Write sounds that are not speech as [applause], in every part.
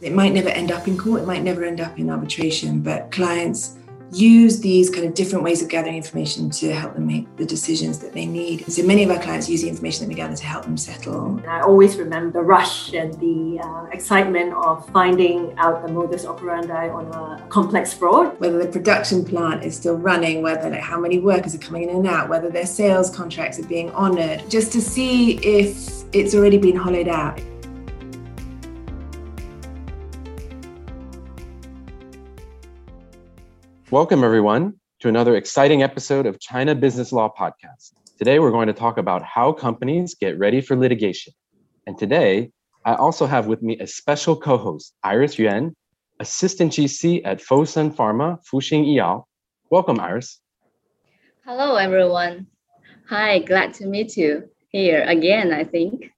It might never end up in court, it might never end up in arbitration, but clients use these kind of different ways of gathering information to help them make the decisions that they need. So many of our clients use the information that we gather to help them settle. I always remember the rush and the uh, excitement of finding out the modus operandi on a complex fraud. Whether the production plant is still running, whether like how many workers are coming in and out, whether their sales contracts are being honoured, just to see if it's already been hollowed out. Welcome, everyone, to another exciting episode of China Business Law Podcast. Today, we're going to talk about how companies get ready for litigation. And today, I also have with me a special co host, Iris Yuan, Assistant GC at Fosun Pharma, Fuxing Yiyao. Welcome, Iris. Hello, everyone. Hi, glad to meet you here again, I think.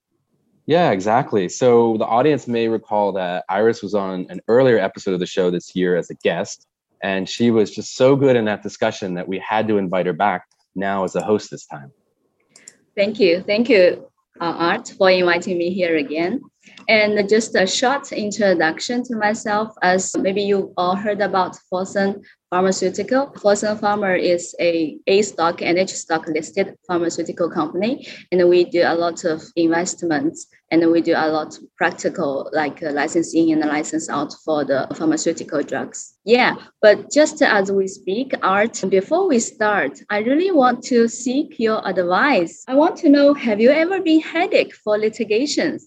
Yeah, exactly. So the audience may recall that Iris was on an earlier episode of the show this year as a guest. And she was just so good in that discussion that we had to invite her back now as a host this time. Thank you. Thank you, uh, Art, for inviting me here again. And just a short introduction to myself, as maybe you all heard about Fosun Pharmaceutical. Fosun Pharma is a A stock and H stock listed pharmaceutical company, and we do a lot of investments and we do a lot of practical like uh, licensing and license out for the pharmaceutical drugs. Yeah, but just as we speak, Art, before we start, I really want to seek your advice. I want to know: Have you ever been headache for litigations?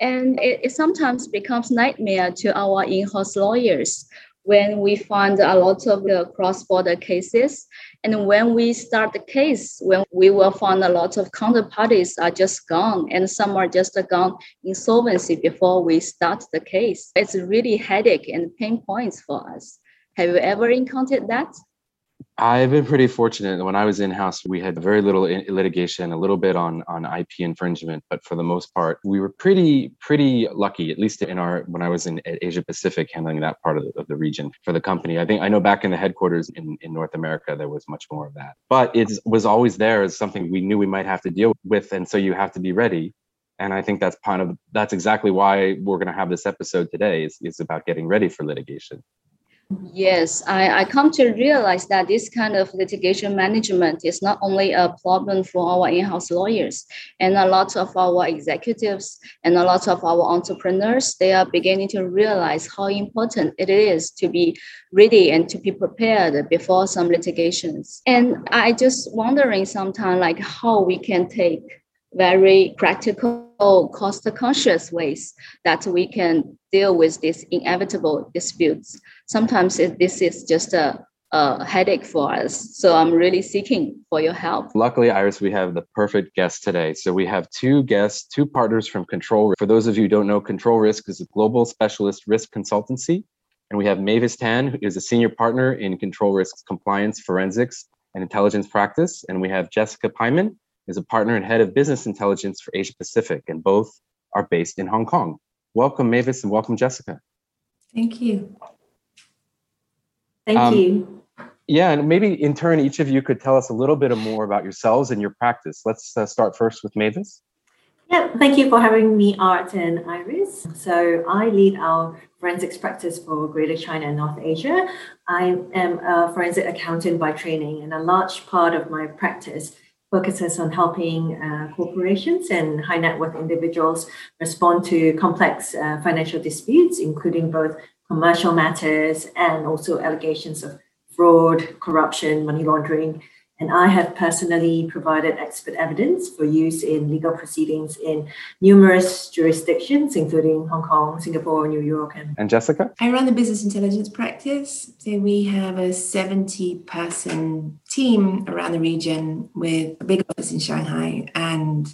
And it, it sometimes becomes nightmare to our in-house lawyers when we find a lot of the cross-border cases. And when we start the case when we will find a lot of counterparties are just gone and some are just gone insolvency before we start the case. It's really headache and pain points for us. Have you ever encountered that I've been pretty fortunate. When I was in house, we had very little litigation, a little bit on on IP infringement, but for the most part, we were pretty pretty lucky. At least in our when I was in Asia Pacific, handling that part of the, of the region for the company. I think I know back in the headquarters in in North America, there was much more of that, but it was always there as something we knew we might have to deal with, and so you have to be ready. And I think that's part of that's exactly why we're going to have this episode today. is is about getting ready for litigation. Yes, I, I come to realize that this kind of litigation management is not only a problem for our in-house lawyers and a lot of our executives and a lot of our entrepreneurs, they are beginning to realize how important it is to be ready and to be prepared before some litigations. And I just wondering sometimes like how we can take very practical cost conscious ways that we can deal with these inevitable disputes sometimes it, this is just a, a headache for us. So I'm really seeking for your help. Luckily, Iris, we have the perfect guest today. So we have two guests, two partners from Control. For those of you who don't know, Control Risks is a global specialist risk consultancy. And we have Mavis Tan, who is a senior partner in Control Risks' compliance, forensics, and intelligence practice. And we have Jessica Pyman, is a partner and head of business intelligence for Asia Pacific, and both are based in Hong Kong. Welcome, Mavis, and welcome, Jessica. Thank you. Thank um, you. Yeah, and maybe in turn, each of you could tell us a little bit more about yourselves and your practice. Let's uh, start first with Mavis. Yeah, thank you for having me, Art and Iris. So I lead our forensics practice for Greater China and North Asia. I am a forensic accountant by training, and a large part of my practice focuses on helping uh, corporations and high net worth individuals respond to complex uh, financial disputes, including both commercial matters and also allegations of fraud, corruption, money laundering. And I have personally provided expert evidence for use in legal proceedings in numerous jurisdictions, including Hong Kong, Singapore, New York. And, and Jessica? I run the business intelligence practice. So we have a 70 person team around the region with a big office in Shanghai and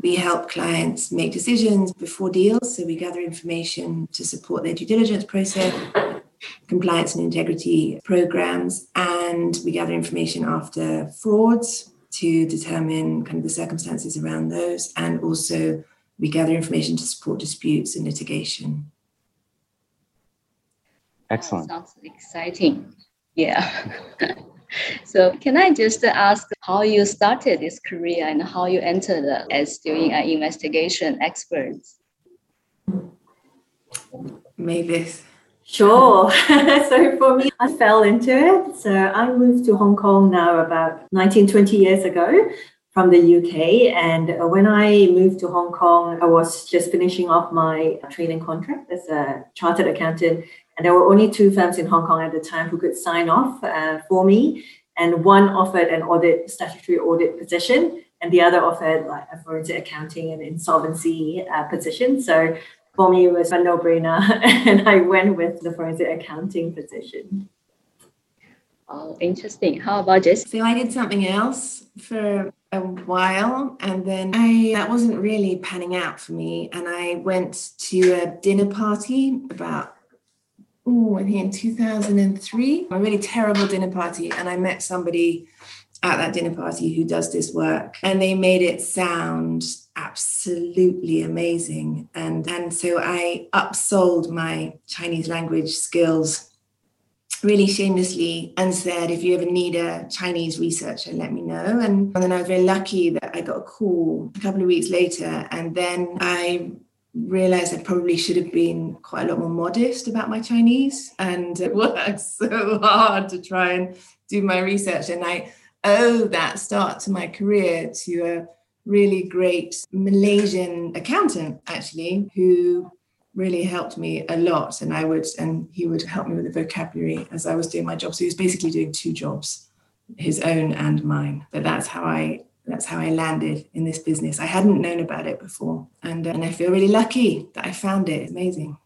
we help clients make decisions before deals. So we gather information to support their due diligence process, compliance and integrity programs, and we gather information after frauds to determine kind of the circumstances around those. And also we gather information to support disputes and litigation. Excellent. That sounds exciting. Yeah. [laughs] so can I just ask how you started this career and how you entered as doing an investigation expert? made this? Sure. [laughs] so for me, I fell into it. So I moved to Hong Kong now about 19, 20 years ago from the UK. And when I moved to Hong Kong, I was just finishing off my training contract as a chartered accountant. And there were only two firms in Hong Kong at the time who could sign off uh, for me. And one offered an audit, statutory audit position, and the other offered like a forensic accounting and insolvency uh, position. So for me, it was a no brainer. [laughs] and I went with the forensic accounting position. Oh, interesting. How about Jess? So I did something else for a while and then I that wasn't really panning out for me. And I went to a dinner party about oh, I think in 2003, a really terrible dinner party. And I met somebody at that dinner party who does this work. And they made it sound absolutely amazing. And and so i upsold my chinese language skills really shamelessly and said if you ever need a chinese researcher let me know. And, and then i was very lucky that i got a call a couple of weeks later. And then i realized I probably should have been quite a lot more modest about my Chinese. And [laughs] worked so hard to try and do my research. And I owe that start to my career to a really great Malaysian accountant, actually, who really helped me a lot. And I would, and he would help me with the vocabulary as I was doing my job. So he was basically doing two jobs, his own and mine. But that's how I that's how I landed in this business. I hadn't known about it before, and uh, and I feel really lucky that I found it. Amazing.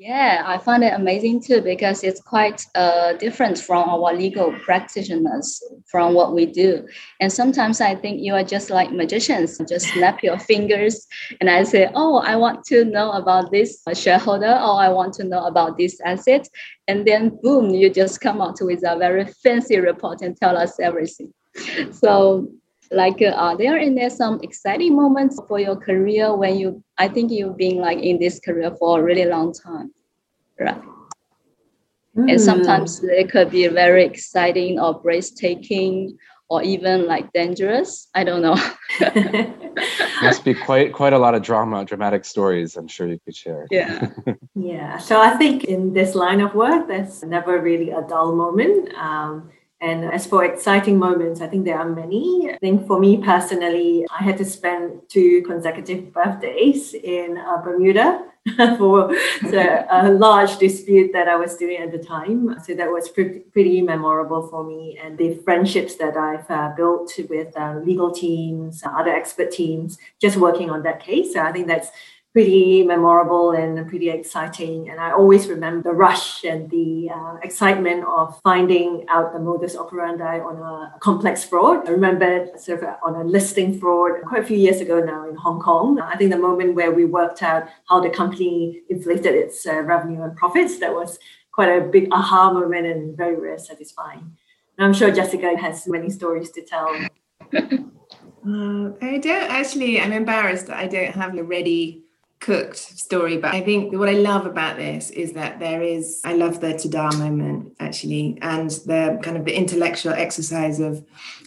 Yeah, I find it amazing too because it's quite uh, different from our legal practitioners from what we do. And sometimes I think you are just like magicians, just snap your [laughs] fingers and I say, oh, I want to know about this shareholder or I want to know about this asset. And then boom, you just come out with a very fancy report and tell us everything. So like uh, are there in there some exciting moments for your career when you i think you've been like in this career for a really long time right? Mm. and hmm. sometimes it could be very exciting or breathtaking or even like dangerous. I don't know. [laughs] Must be quite quite a lot of drama dramatic stories i'm sure you could share. Yeah. [laughs] Yeah. So i think in this line of work there's never really a dull moment. Um, and as for exciting moments, I think there are many. I think for me personally, I had to spend two consecutive birthdays in uh, Bermuda [laughs] for a large dispute that I was doing at the time. So that was pretty, pretty memorable for me. And the friendships that I've uh, built with uh, legal teams, other expert teams, just working on that case. So I think that's pretty memorable and pretty exciting. And I always remember the rush and the uh, excitement of finding out the modus operandi on a complex fraud. I remember sort of on a listing fraud quite a few years ago now in Hong Kong. I think the moment where we worked out how the company inflated its uh, revenue and profits, that was quite a big aha moment and very, very satisfying. And I'm sure Jessica has many stories to tell. [laughs] Uh, I don't actually. I'm embarrassed that I don't have a ready cooked story but i think what i love about this is that there is i love the tada moment actually and the kind of the intellectual exercise of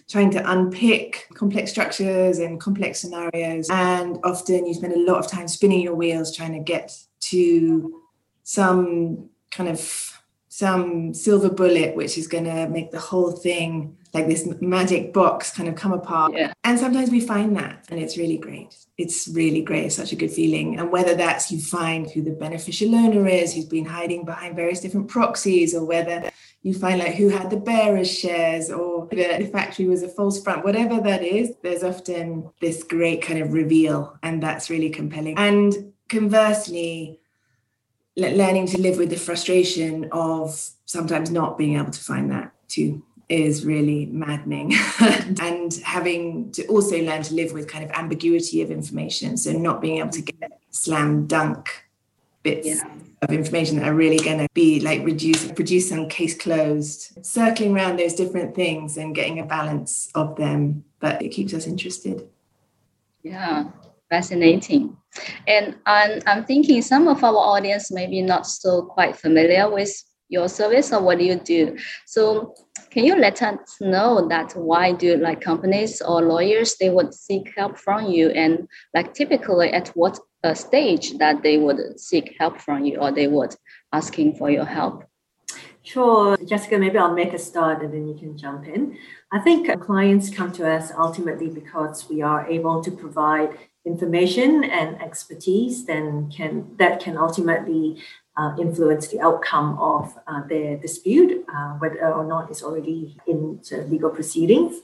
trying to unpick complex structures and complex scenarios. And often you spend a lot of time spinning your wheels trying to get to some kind of some silver bullet which is going to make the whole thing like this magic box kind of come apart. Yeah. and sometimes we find that and it's really great. It's really great. It's such a good feeling. And whether that's you find who the beneficial owner is who's been hiding behind various different proxies or whether you find like who had the bearers shares or the factory was a false front whatever that is there's often this great kind of reveal and that's really compelling. And conversely learning to live with the frustration of sometimes not being able to find that too is really maddening. [laughs] And having to also learn to live with kind of ambiguity of information. So not being able to mm-hmm. get slam dunk bits yeah. of information that are really going to be like reduce produce some case closed. Circling around those different things and getting a balance of them. But it keeps us interested. Yeah. Fascinating. And I'm, I'm thinking some of our audience maybe not so quite familiar with your service or what do you do? So can you let us know that why do like companies or lawyers they would seek help from you and like typically at what uh, stage that they would seek help from you or they would asking for your help? Sure, Jessica, maybe I'll make a start and then you can jump in. I think clients come to us ultimately because we are able to provide information and expertise then can that can ultimately uh, influence the outcome of uh, their dispute, uh, whether or not it's already in legal proceedings.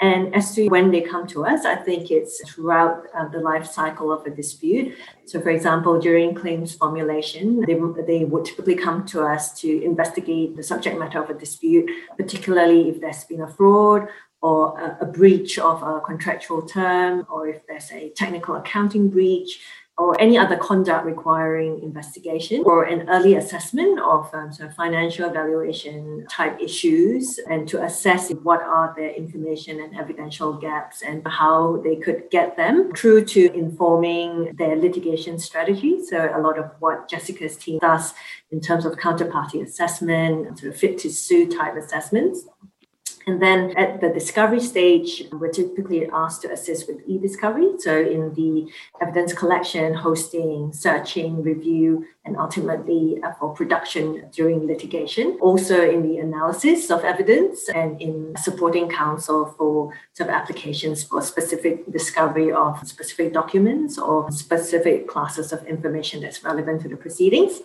And as to when they come to us, I think it's throughout uh, the life cycle of a dispute. So, for example, during claims formulation, they, they would typically come to us to investigate the subject matter of a dispute, particularly if there's been a fraud or a, a breach of a contractual term, or if there's a technical accounting breach, or any other conduct requiring investigation or an early assessment of um, sort of financial evaluation type issues and to assess what are their information and evidential gaps and how they could get them through to informing their litigation strategy. So a lot of what Jessica's team does in terms of counterparty assessment, sort of fit to sue type assessments and then at the discovery stage, we're typically asked to assist with e-discovery. So in the evidence collection, hosting, searching, review, and ultimately uh, for production during litigation. Also in the analysis of evidence and in supporting counsel for sort of applications for specific discovery of specific documents or specific classes of information that's relevant to the proceedings.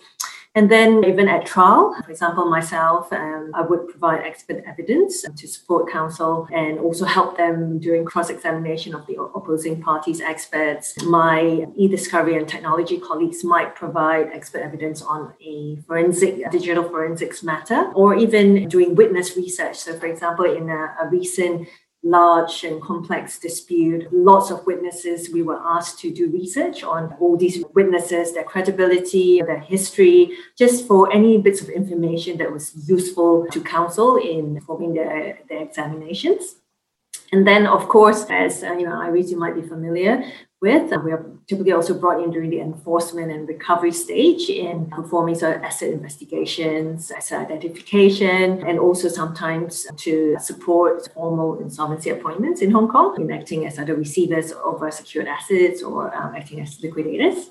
And then even at trial, for example, myself, um, I would provide expert evidence to support counsel and also help them during cross-examination of the opposing party's experts. My e-discovery and technology colleagues might provide expert evidence on a forensic, digital forensics matter, or even doing witness research. So, for example, in a, a recent large and complex dispute. Lots of witnesses, we were asked to do research on all these witnesses, their credibility, their history, just for any bits of information that was useful to counsel in forming their, their examinations. And then, of course, as uh, you know, Iris, you might be familiar with, we are typically also brought in during the enforcement and recovery stage in performing sort of asset investigations, asset identification, and also sometimes to support formal insolvency appointments in Hong Kong, in acting as either receivers over secured assets or um, acting as liquidators.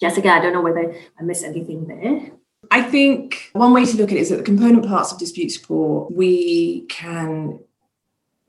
Jessica, I don't know whether I missed anything there. I think one way to look at it is that the component parts of dispute support, we can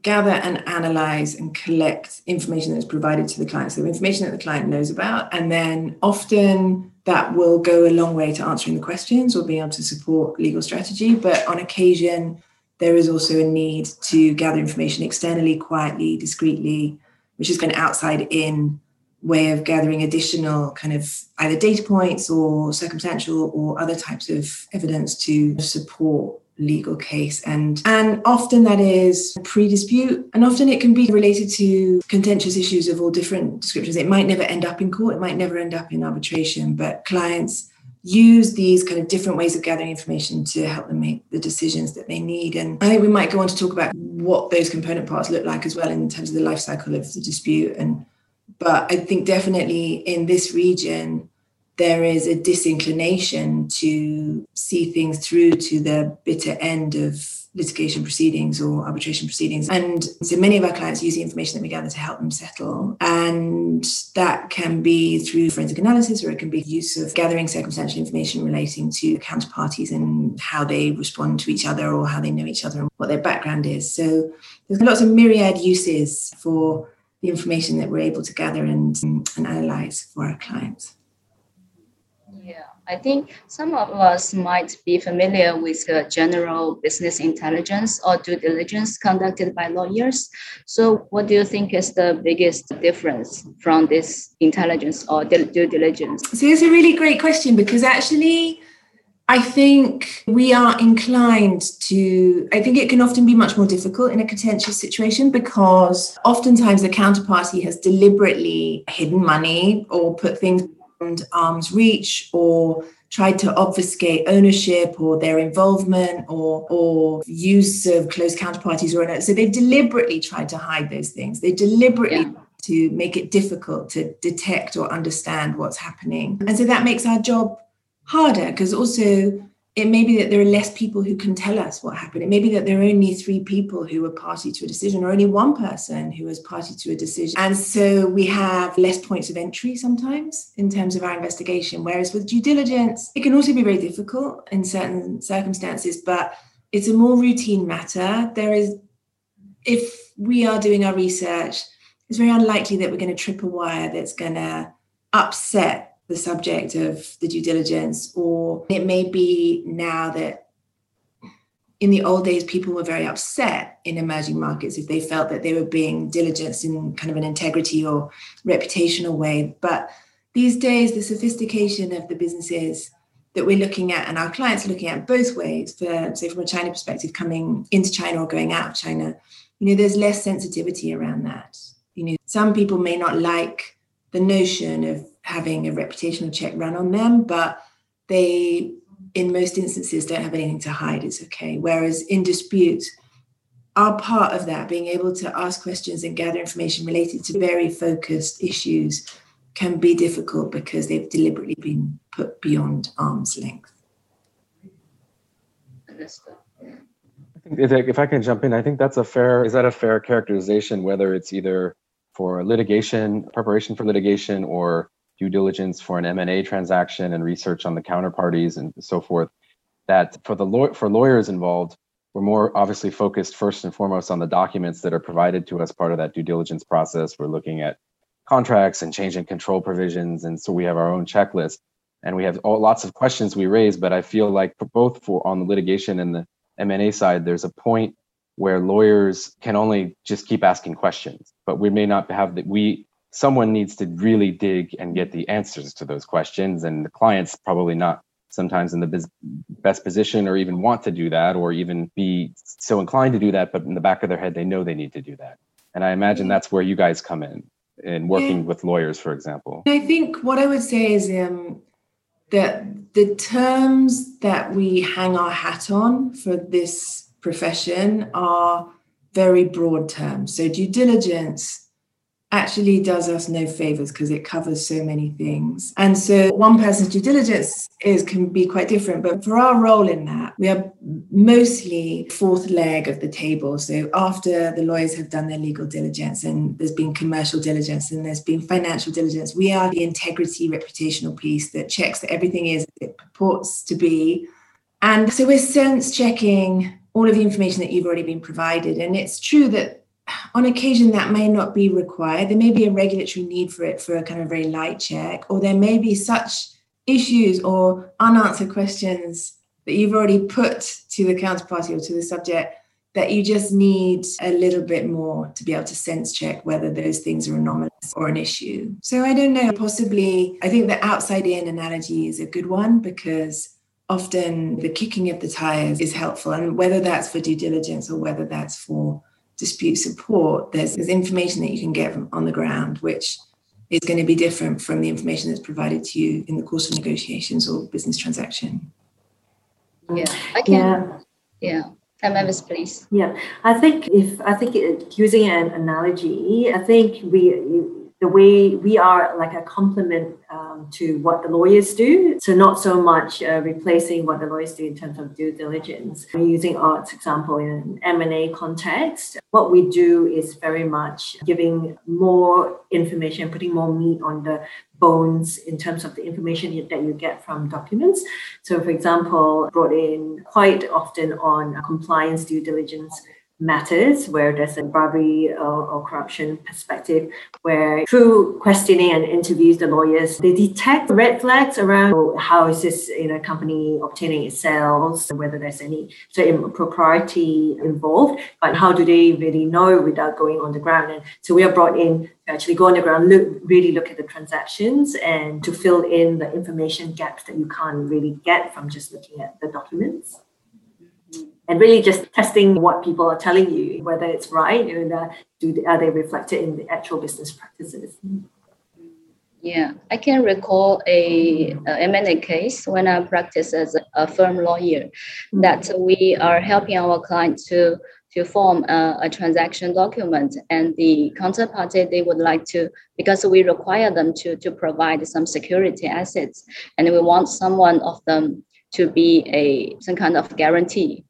gather and analyze and collect information that's provided to the client. So, information that the client knows about. And then often that will go a long way to answering the questions or being able to support legal strategy. But on occasion, there is also a need to gather information externally, quietly, discreetly, which is an outside in way of gathering additional kind of either data points or circumstantial or other types of evidence to support legal case. And and often that is pre-dispute and often it can be related to contentious issues of all different descriptions. It might never end up in court it might never end up in arbitration but clients use these kind of different ways of gathering information to help them make the decisions that they need. And i think we might go on to talk about what those component parts look like as well in terms of the life cycle of the dispute. And but i think definitely in this region there is a disinclination to see things through to the bitter end of litigation proceedings or arbitration proceedings. And so many of our clients use the information that we gather to help them settle. And that can be through forensic analysis or it can be use of gathering circumstantial information relating to counterparties and how they respond to each other or how they know each other and what their background is. So there's lots of myriad uses for the information that we're able to gather and, and analyze for our clients. I think some of us might be familiar with the general business intelligence or due diligence conducted by lawyers. So, what do you think is the biggest difference from this intelligence or due diligence? So, it's a really great question because actually, I think we are inclined to, I think it can often be much more difficult in a contentious situation because oftentimes the counterparty has deliberately hidden money or put things arm's reach or tried to obfuscate ownership or their involvement or or use of close counterparties or not. so they've deliberately tried to hide those things they deliberately yeah. to make it difficult to detect or understand what's happening and so that makes our job harder because also it may be that there are less people who can tell us what happened. It may be that there are only three people who were party to a decision, or only one person who was party to a decision. And so we have less points of entry sometimes in terms of our investigation. Whereas with due diligence, it can also be very difficult in certain circumstances, but it's a more routine matter. There is, if we are doing our research, it's very unlikely that we're going to trip a wire that's going to upset the subject of the due diligence, or it may be now that in the old days people were very upset in emerging markets if they felt that they were being diligenced in kind of an integrity or reputational way. But these days, the sophistication of the businesses that we're looking at and our clients are looking at both ways for say from a china perspective coming into china or going out of china you know there's less sensitivity around that you know some people may not like the notion of having a reputational check run on them, but they, in most instances, don't have anything to hide. It's okay. Whereas in dispute, are part of that, being able to ask questions and gather information related to very focused issues can be difficult because they've deliberately been put beyond arm's length. I think If I can jump in, I think that's a fair, is that a fair characterization, whether it's either for litigation, preparation for litigation, or due diligence for an M&A transaction and research on the counterparties and so forth, that for the law- for lawyers involved, we're more obviously focused first and foremost on the documents that are provided to us part of that due diligence process. We're looking at contracts and change in control provisions, and so we have our own checklist, and we have all, lots of questions we raise. But I feel like both for on the litigation and the M&A side, there's a point where lawyers can only just keep asking questions, but we may not have that we someone needs to really dig and get the answers to those questions and the client's probably not sometimes in the best position or even want to do that or even be so inclined to do that but in the back of their head they know they need to do that. And i imagine that's where you guys come in in working yeah. with lawyers for example. I think what i would say is um, that the terms that we hang our hat on for this profession are very broad terms. So due diligence actually does us no favors because it covers so many things. And so one person's due diligence is can be quite different, but for our role in that, we are mostly fourth leg of the table. So after the lawyers have done their legal diligence and there's been commercial diligence and there's been financial diligence, we are the integrity reputational piece that checks that everything is it purports to be. And so we're sense checking all of the information that you've already been provided. And it's true that on occasion that may not be required. There may be a regulatory need for it for a kind of very light check, or there may be such issues or unanswered questions that you've already put to the counterparty or to the subject that you just need a little bit more to be able to sense check whether those things are anomalous or an issue. So I don't know, possibly, I think the outside in analogy is a good one because often the kicking of the tires is helpful. And whether that's for due diligence or whether that's for dispute support, there's, there's information that you can get from on the ground, which is going to be different from the information that's provided to you in the course of negotiations or business transaction. Yeah, I can. Yeah. yeah. Mavis, please. Yeah, I think if I think it, using an analogy, I think we the way we are like a complement um, to what the lawyers do. So not so much uh, replacing what the lawyers do in terms of due diligence. Using art's example in an M&A context, what we do is very much giving more information, putting more meat on the bones in terms of the information that you get from documents. So for example, brought in quite often on compliance due diligence matters where there's a bribery or, or, corruption perspective where through questioning and interviews the lawyers they detect red flags around how is this you know company obtaining its sales whether there's any certain propriety involved but how do they really know without going on the ground? And so we are brought in to actually go on the ground look really look at the transactions and to fill in the information gaps that you can't really get from just looking at the documents and really just testing what people are telling you, whether it's right and uh, do are they reflected in the actual business practices. Yeah, I can recall a, a M&A case when I practiced as a, firm lawyer that we are helping our client to to form a, a, transaction document and the counterparty they would like to because we require them to to provide some security assets and we want someone of them to be a some kind of guarantee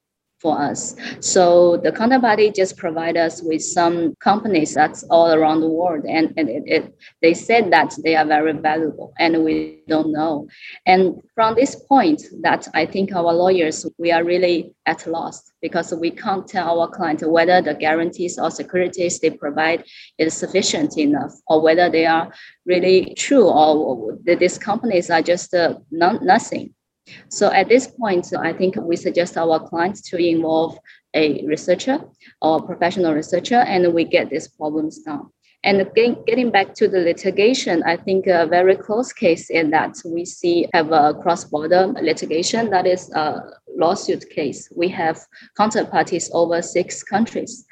for us. So the counterparty just provide us with some companies that's all around the world. And, and it, it, they said that they are very valuable and we don't know. And from this point that I think our lawyers, we are really at loss because we can't tell our client whether the guarantees or securities they provide is sufficient enough or whether they are really true or these companies are just uh, non- nothing. So at this point, I think we suggest our clients to involve a researcher or professional researcher, and we get these problems down. And getting, getting back to the litigation, I think a very close case in that we see have a cross-border litigation that is a lawsuit case. We have counterparties over six countries.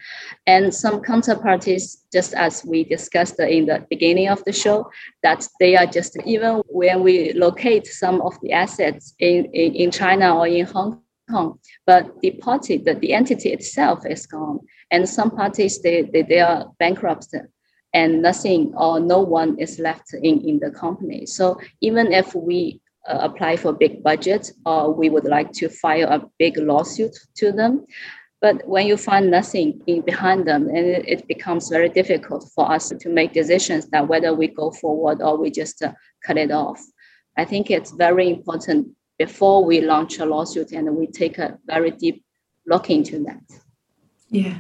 And some counterparties, just as we discussed in the beginning of the show, that they are just, even when we locate some of the assets in, in, in China or in Hong Kong, but the party, the, the entity itself is gone. And some parties, they, they, they are bankrupted and nothing or no one is left in, in the company. So even if we uh, apply for big budget or we would like to file a big lawsuit to them, but when you find nothing in behind them, and it, it becomes very difficult for us to make decisions that whether we go forward or we just uh, cut it off. I think it's very important before we launch a lawsuit and we take a very deep look into that. Yeah,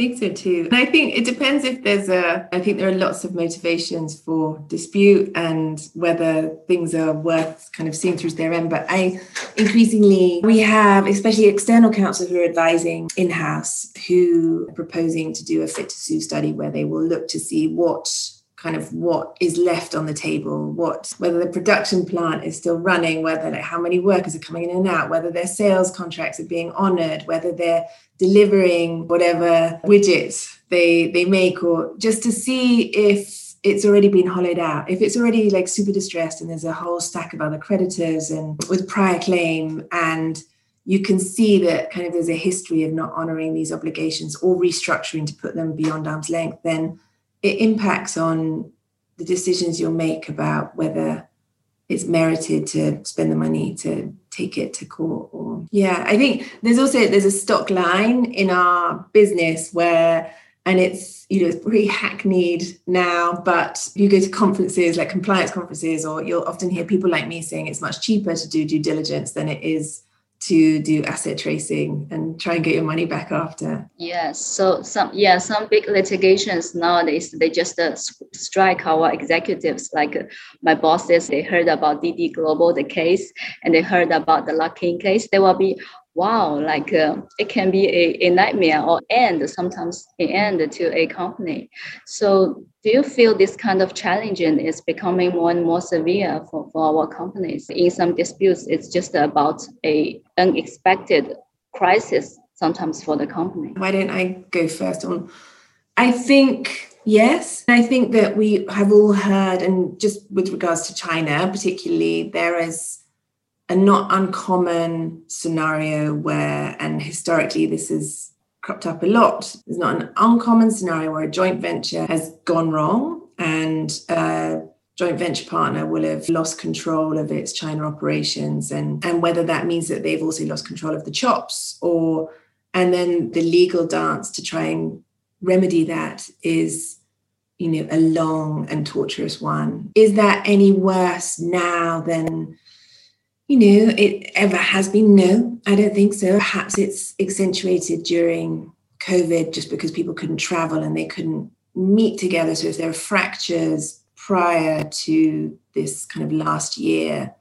think so too. And I think it depends if there's a, I think there are lots of motivations for dispute and whether things are worth kind of seeing through their end. But I increasingly, we have, especially external counsel who are advising in house, who are proposing to do a fit to sue study where they will look to see what kind of what is left on the table, what whether the production plant is still running, whether like, how many workers are coming in and out, whether their sales contracts are being honored, whether they're delivering whatever widgets they they make, or just to see if it's already been hollowed out. If it's already like super distressed and there's a whole stack of other creditors and with prior claim and you can see that kind of there's a history of not honoring these obligations or restructuring to put them beyond arm's length, then it impacts on the decisions you'll make about whether it's merited to spend the money to take it to court or yeah i think there's also there's a stock line in our business where and it's you know it's pretty hackneyed now but you go to conferences like compliance conferences or you'll often hear people like me saying it's much cheaper to do due diligence than it is to do asset tracing and try and get your money back after. Yes. So some yeah some big litigations nowadays they just uh, strike our executives. Like uh, my bosses, they heard about Didi Global the case and they heard about the Luckin case. They will be wow, like uh, it can be a, a nightmare or end sometimes an end to a company. So do you feel this kind of challenging is becoming more and more severe for, for our companies? In some disputes, it's just about a unexpected crisis sometimes for the company. Why don't I go first on? I think Yes, I think that we have all heard, and just with regards to China, particularly, there is a not uncommon scenario where, and historically this has cropped up a lot, there's not an uncommon scenario where a joint venture has gone wrong and a joint venture partner will have lost control of its China operations and, and whether that means that they've also lost control of the chops or and then the legal dance to try and remedy that is you know a long and torturous one. Is that any worse now than you know, it ever has been? No, I don't think so. Perhaps it's accentuated during COVID just because people couldn't travel and they couldn't meet together. So if there are fractures prior to this kind of last year,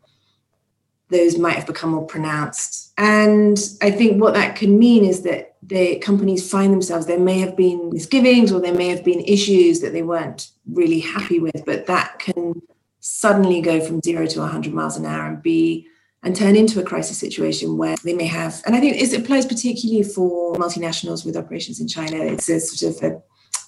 those might have become more pronounced. And I think what that can mean is that the companies find themselves, there may have been misgivings or there may have been issues that they weren't really happy with, but that can suddenly go from zero to 100 miles an hour and be and turn into a crisis situation where they may have, and I think it applies particularly for multinationals with operations in China. It's a sort of a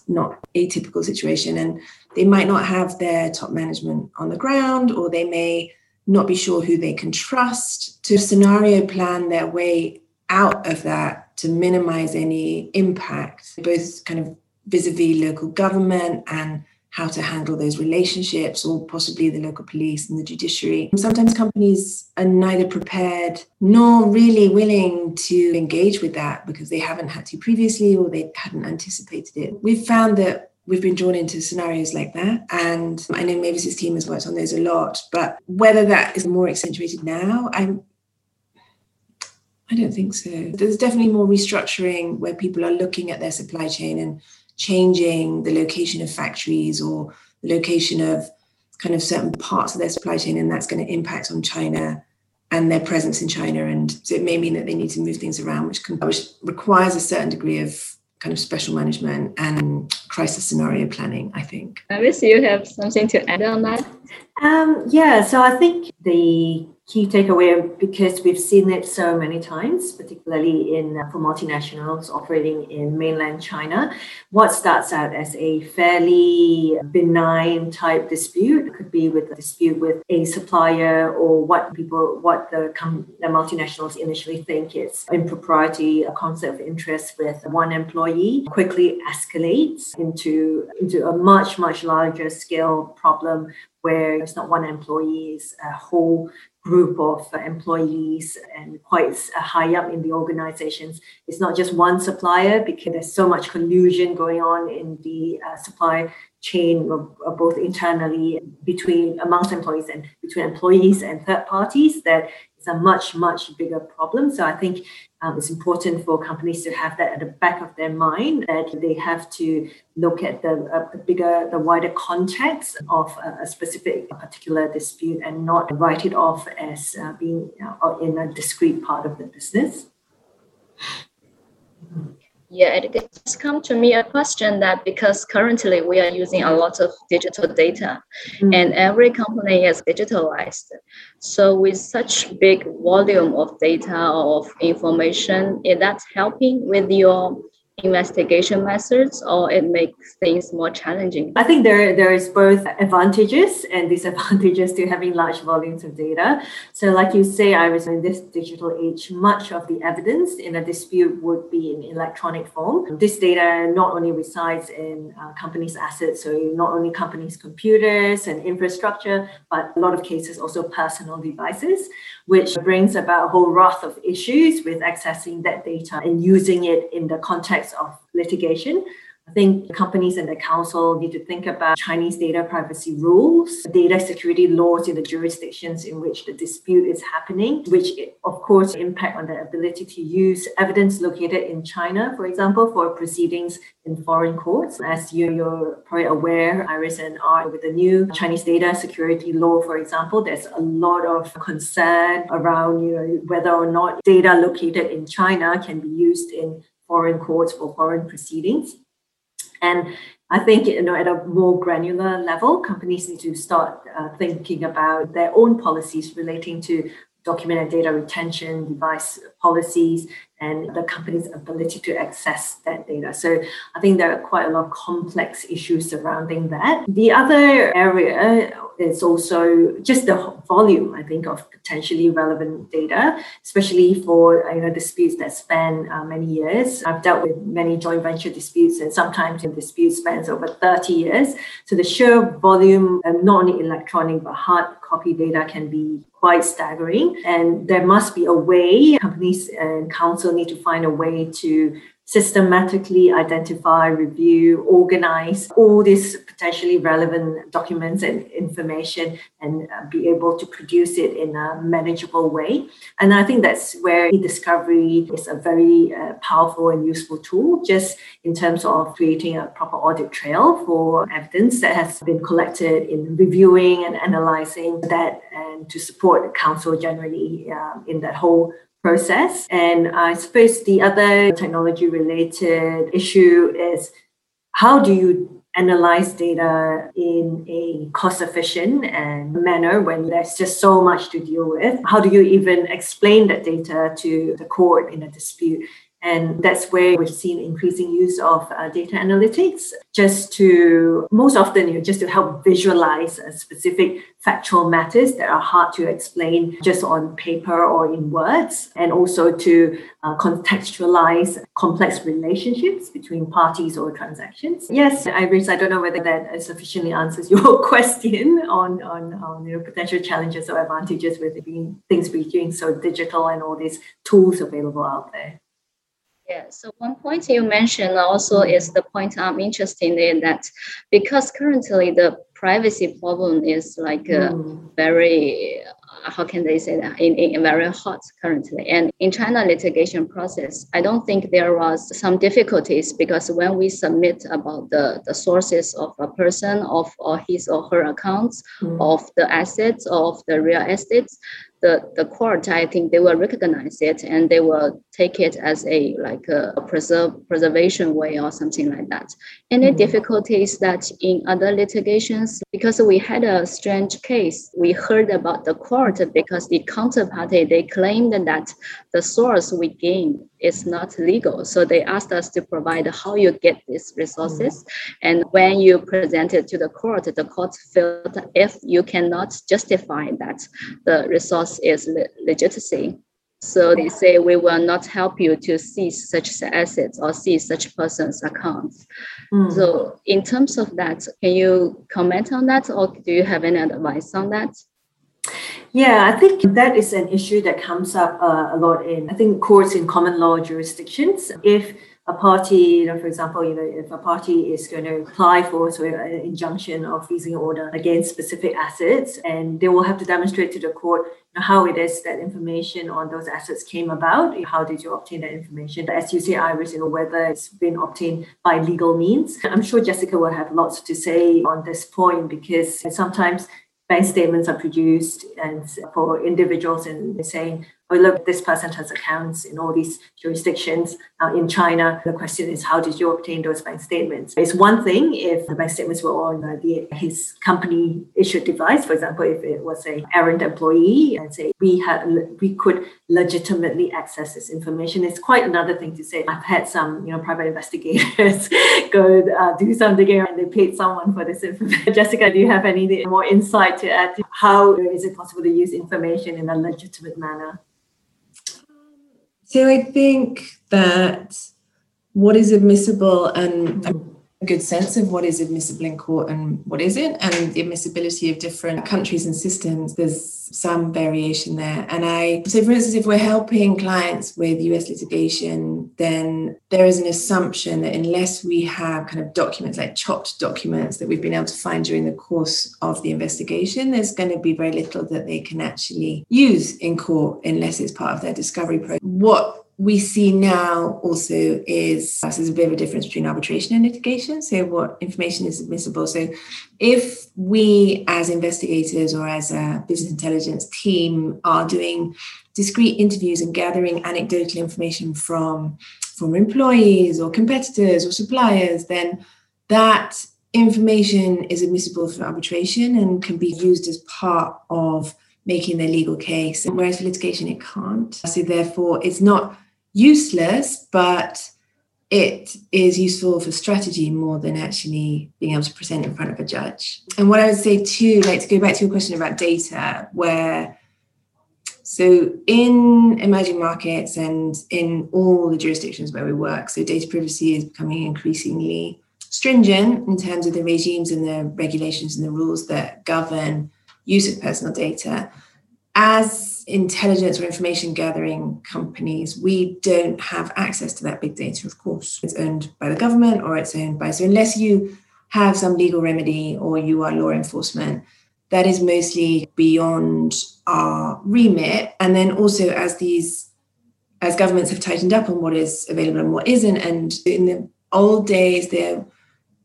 not atypical situation, and they might not have their top management on the ground, or they may not be sure who they can trust to scenario plan their way out of that to minimize any impact, both kind of vis a vis local government and how to handle those relationships or possibly the local police and the judiciary. Sometimes companies are neither prepared nor really willing to engage with that because they haven't had to previously or they hadn't anticipated it. We've found that we've been drawn into scenarios like that. And I know Mavis's team has worked on those a lot, but whether that is more accentuated now, I'm I don't think so. There's definitely more restructuring where people are looking at their supply chain and changing the location of factories or the location of kind of certain parts of their supply chain, and that's going to impact on China and their presence in China. And so it may mean that they need to move things around, which, can, which requires a certain degree of kind of special management and crisis scenario planning, I think. I Iris, you have something to add on that? Um, yeah, so I think the key takeaway because we've seen it so many times, particularly in uh, for multinationals operating in mainland China. What starts out as a fairly benign type dispute could be with a dispute with a supplier or what people, what the, com- the multinationals initially think is impropriety, a conflict of interest with one employee, quickly escalates into into a much much larger scale problem where it's not one employee, it's a whole group of employees and quite high up in the organizations. It's not just one supplier because there's so much collusion going on in the uh, supply chain, both internally between amongst employees and between employees and third parties that it's a much much bigger problem. So I think um, it's important for companies to have that at the back of their mind that they have to look at the, uh, bigger, the wider context of a, a, specific particular dispute and not write it off as uh, being uh, in a discrete part of the business. Yeah, it has come to me a question that because currently we are using a lot of digital data mm-hmm. and every company is digitalized. So with such big volume of data of information, is that helping with your investigation methods or it makes things more challenging? I think there, there is both advantages and disadvantages to having large volumes of data. So like you say, I was in this digital age, much of the evidence in a dispute would be in electronic form. This data not only resides in uh, companies' assets, so not only companies' computers and infrastructure, but a lot of cases also personal devices, which brings about a whole raft of issues with accessing that data and using it in the context of litigation. I think companies and the counsel need to think about Chinese data privacy rules, data security laws in the jurisdictions in which the dispute is happening, which of course impact on the ability to use evidence located in China, for example, for proceedings in foreign courts. As you, you're probably aware, Iris and I, with the new Chinese data security law, for example, there's a lot of concern around you know, whether or not data located in China can be used in foreign courts for foreign proceedings. And I think you know at a more granular level, companies need to start uh, thinking about their own policies relating to document and data retention, device policies, and the company's ability to access that data. So I think there are quite a lot of complex issues surrounding that. The other area is also just the volume, I think, of potentially relevant data, especially for you know disputes that span uh, many years. I've dealt with many joint venture disputes, and sometimes the dispute spans over 30 years. So the sheer volume, um, not only electronic but hard copy data, can be quite staggering. And there must be a way companies and counsel need to find a way to systematically identify, review, organize all these potentially relevant documents and information and uh, be able to produce it in a manageable way. And I think that's where e-discovery is a very uh, powerful and useful tool, just in terms of creating a proper audit trail for evidence that has been collected in reviewing and analyzing that and to support counsel generally uh, in that whole process. And I suppose the other technology related issue is how do you analyze data in a cost efficient and manner when there's just so much to deal with? How do you even explain that data to the court in a dispute? And that's where we've seen increasing use of uh, data analytics just to, most often, you know, just to help visualize a specific factual matters that are hard to explain just on paper or in words, and also to uh, contextualize complex relationships between parties or transactions. Yes, Iris, I don't know whether that sufficiently answers [laughs] your question on, on, on you know, potential challenges or advantages with being, things being so digital and all these tools available out there. Yeah, so one point you mentioned also is the point I'm interested in that because currently the privacy problem is like uh, mm. very how can they say that in, in very hot currently and in china litigation process i don't think there was some difficulties because when we submit about the, the sources of a person of or his or her accounts mm. of the assets of the real estates the, the court, I think they will recognize it and they will take it as a like a preserve preservation way or something like that. Any mm-hmm. difficulties that in other litigations, because we had a strange case, we heard about the court because the counterparty they claimed that the source we gained is not legal. So they asked us to provide how you get these resources. Mm-hmm. And when you present it to the court, the court felt if you cannot justify that the resource is le- legitimacy. So they say we will not help you to seize such assets or seize such person's accounts. Mm. So in terms of that, can you comment on that or do you have any advice on that? Yeah, I think that is an issue that comes up uh, a lot in, I think, courts in common law jurisdictions. If a party, you know, for example, you know, if a party is going to apply for sort of an injunction or freezing order against specific assets, and they will have to demonstrate to the court you know, how it is that information on those assets came about. How did you obtain that information? As you say, Iris, you know, whether it's been obtained by legal means. I'm sure Jessica will have lots to say on this point because sometimes bank statements are produced and for individuals and saying oh, look, this person has accounts in all these jurisdictions. Uh, in China, the question is, how did you obtain those bank statements? It's one thing if the bank statements were on uh, the, his company issued device, for example, if it was a errant employee and say we had we could legitimately access this information. It's quite another thing to say. I've had some, you know, private investigators [laughs] go uh, do something and they paid someone for this information. [laughs] Jessica, do you have any more insight to add? How is it possible to use information in a legitimate manner? So I think that what is admissible and mm-hmm. A good sense of what is admissible in court and what isn't, and the admissibility of different countries and systems, there's some variation there. And I, so for instance, if we're helping clients with US litigation, then there is an assumption that unless we have kind of documents like chopped documents that we've been able to find during the course of the investigation, there's going to be very little that they can actually use in court unless it's part of their discovery process. What we see now also is there's a bit of a difference between arbitration and litigation. So, what information is admissible? So, if we as investigators or as a business intelligence team are doing discreet interviews and gathering anecdotal information from former employees or competitors or suppliers, then that information is admissible for arbitration and can be used as part of making their legal case. Whereas for litigation, it can't. So therefore, it's not useless, but it is useful for strategy more than actually being able to present in front of a judge. And what I would say too, like to go back to your question about data, where so in emerging markets and in all the jurisdictions where we work, so data privacy is becoming increasingly stringent in terms of the regimes and the regulations and the rules that govern use of personal data as intelligence or information gathering companies, we don't have access to that big data, of course. It's owned by the government or it's owned by, so unless you have some legal remedy or you are law enforcement, that is mostly beyond our remit. And then also, as these, as governments have tightened up on what is available and what isn't, and in the old days, there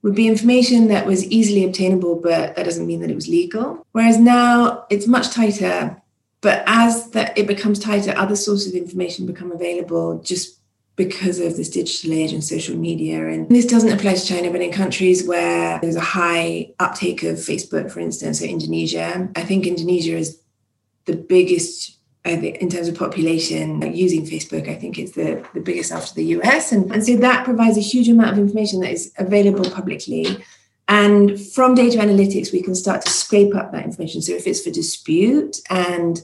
would be information that was easily obtainable, but that doesn't mean that it was legal. Whereas now it's much tighter but as that it becomes tighter, other sources of information become available just because of this digital age and social media. And this doesn't apply to China, but in countries where there's a high uptake of Facebook, for instance, or Indonesia, I think Indonesia is the biggest in terms of population using Facebook, I think it's the, the biggest after the US. And, and so that provides a huge amount of information that is available publicly. And from data analytics, we can start to scrape up that information. So if it's for dispute and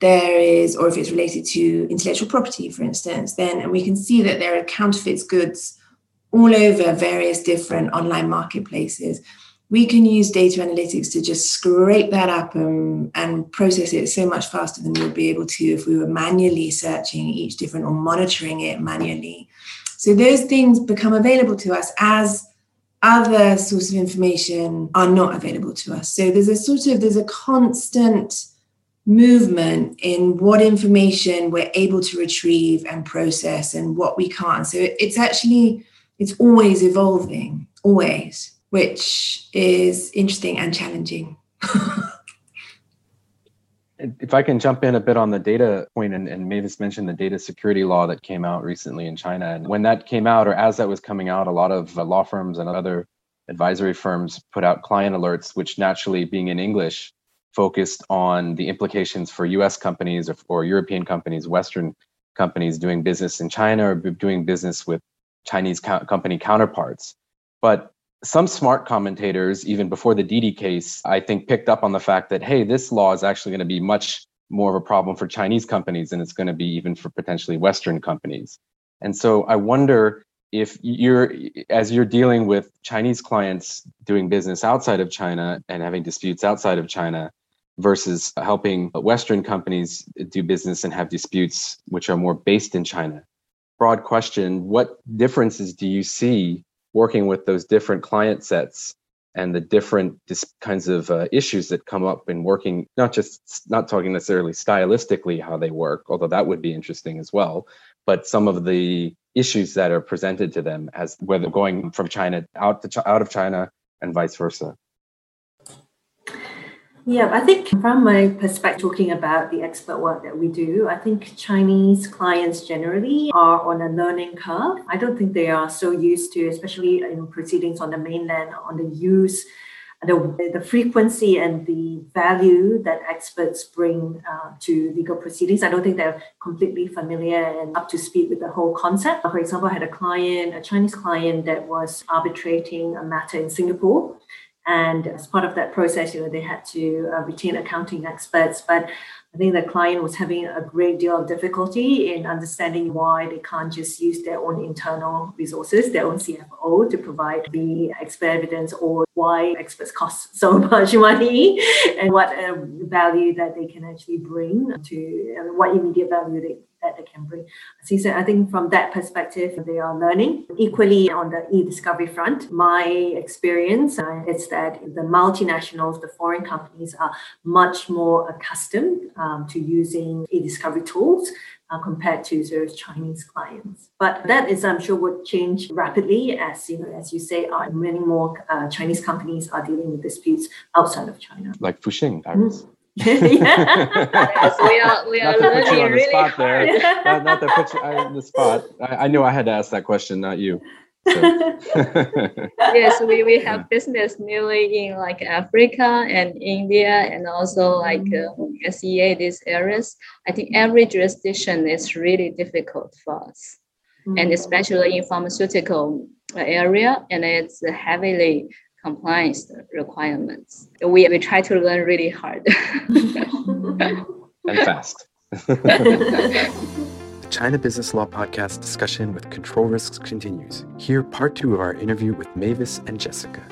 there is, or if it's related to intellectual property, for instance, then and we can see that there are counterfeit goods all over various different online marketplaces we can use data analytics to just scrape that up and, and process it so much faster than we would be able to if we were manually searching each different or monitoring it manually. So those things become available to us as other sources of information are not available to us. So there's a sort of there's a constant movement in what information we're able to retrieve and process and what we can't. So it's actually it's always evolving, always which is interesting and challenging. [laughs] if I can jump in a bit on the data point, and, and Mavis mentioned the data security law that came out recently in China. And when that came out, or as that was coming out, a lot of law firms and other advisory firms put out client alerts, which naturally, being in English, focused on the implications for US companies or, or European companies, Western companies doing business in China or doing business with Chinese co- company counterparts. But some smart commentators, even before the Didi case, I think picked up on the fact that, hey, this law is actually going to be much more of a problem for Chinese companies than it's going to be even for potentially Western companies. And so I wonder if you're, as you're dealing with Chinese clients doing business outside of China and having disputes outside of China versus helping Western companies do business and have disputes which are more based in China. Broad question What differences do you see working with those different client sets and the different dis- kinds of uh, issues that come up in working not just not talking necessarily stylistically how they work although that would be interesting as well but some of the issues that are presented to them as whether going from china out to out of china and vice versa yeah, I think from my perspective, talking about the expert work that we do, I think Chinese clients generally are on a learning curve. I don't think they are so used to, especially in proceedings on the mainland, on the use, the, the frequency and the value that experts bring uh, to legal proceedings. I don't think they're completely familiar and up to speed with the whole concept. For example, I had a client, a Chinese client that was arbitrating a matter in Singapore and as part of that process, you know, they had to uh, retain accounting experts. But I think the client was having a great deal of difficulty in understanding why they can't just use their own internal resources, their own CFO, to provide the expert evidence, or why experts cost [laughs] so much money, and what uh, value that they can actually bring to uh, what immediate value they that they can bring. Said, I think from that perspective, they are learning. Equally, on the e-discovery front, my experience uh, is that the multinationals, the foreign companies, are much more accustomed um, to using e-discovery tools. Uh, compared to sort of Chinese clients, but that is, I'm sure, would change rapidly as you know, as you say, uh, many more uh, Chinese companies are dealing with disputes outside of China, like Fuxing, Iris. Mm [laughs] yes, we are we are learning really spot hard. There. not, not to put you on the spot. I, I, knew I had to ask that question, not you. So. [laughs] yes, we, we have business nearly in like Africa and India and also like uh, SEA these areas. I think every jurisdiction is really difficult for us, mm-hmm. and especially in pharmaceutical area, and it's heavily compliance requirements. We, we try to learn really hard. and fast. [laughs] the China Business Law Podcast discussion with Control Risks continues. Here, part two of our interview with Mavis and Jessica.